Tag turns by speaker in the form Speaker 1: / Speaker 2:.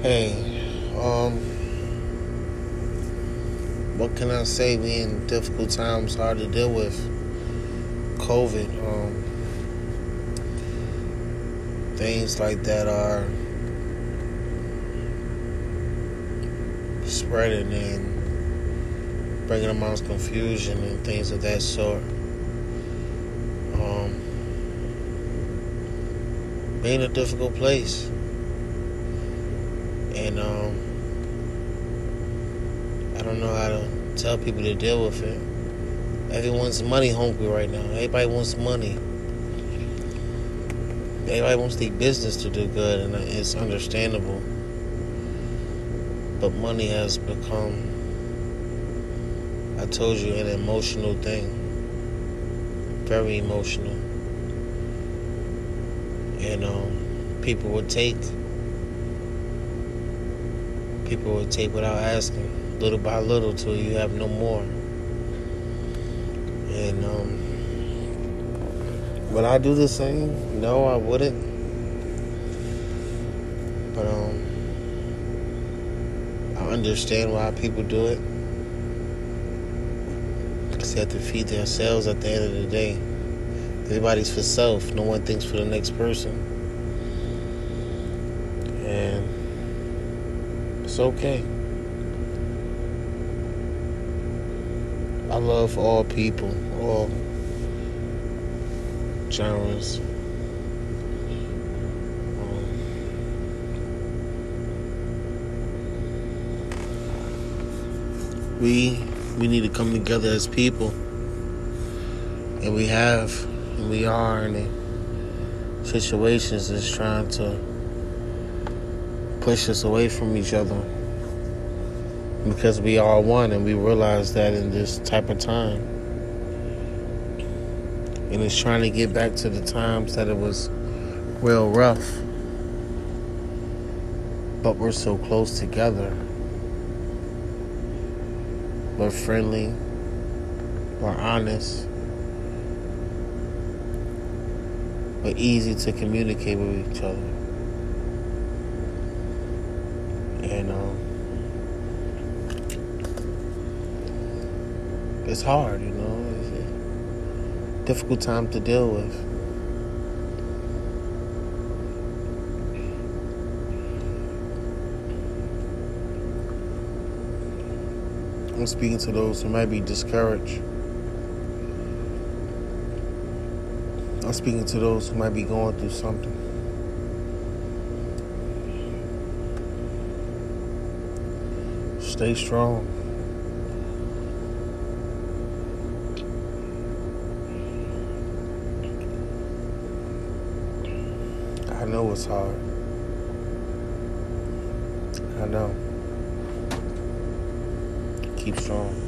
Speaker 1: Hey, um, what can I say? We in difficult times, hard to deal with. COVID, um, things like that are spreading and bringing amongst confusion and things of that sort. Um, being a difficult place. And um, I don't know how to tell people to deal with it. Everyone's money hungry right now. Everybody wants money. Everybody wants their business to do good, and it's understandable. But money has become, I told you, an emotional thing. Very emotional. And um, people would take people would take without asking, little by little, till you have no more. And um, would I do the same? No, I wouldn't. But um, I understand why people do it. Because they have to feed themselves at the end of the day. Everybody's for self. No one thinks for the next person. And it's okay. I love all people, all genres. Um, we we need to come together as people, and we have, and we are in situations that's trying to push us away from each other because we are one and we realize that in this type of time. And it's trying to get back to the times that it was real rough. But we're so close together. We're friendly. We're honest. We're easy to communicate with each other. And um, it's hard, you know. It's a difficult time to deal with. I'm speaking to those who might be discouraged. I'm speaking to those who might be going through something. Stay strong. I know it's hard. I know. Keep strong.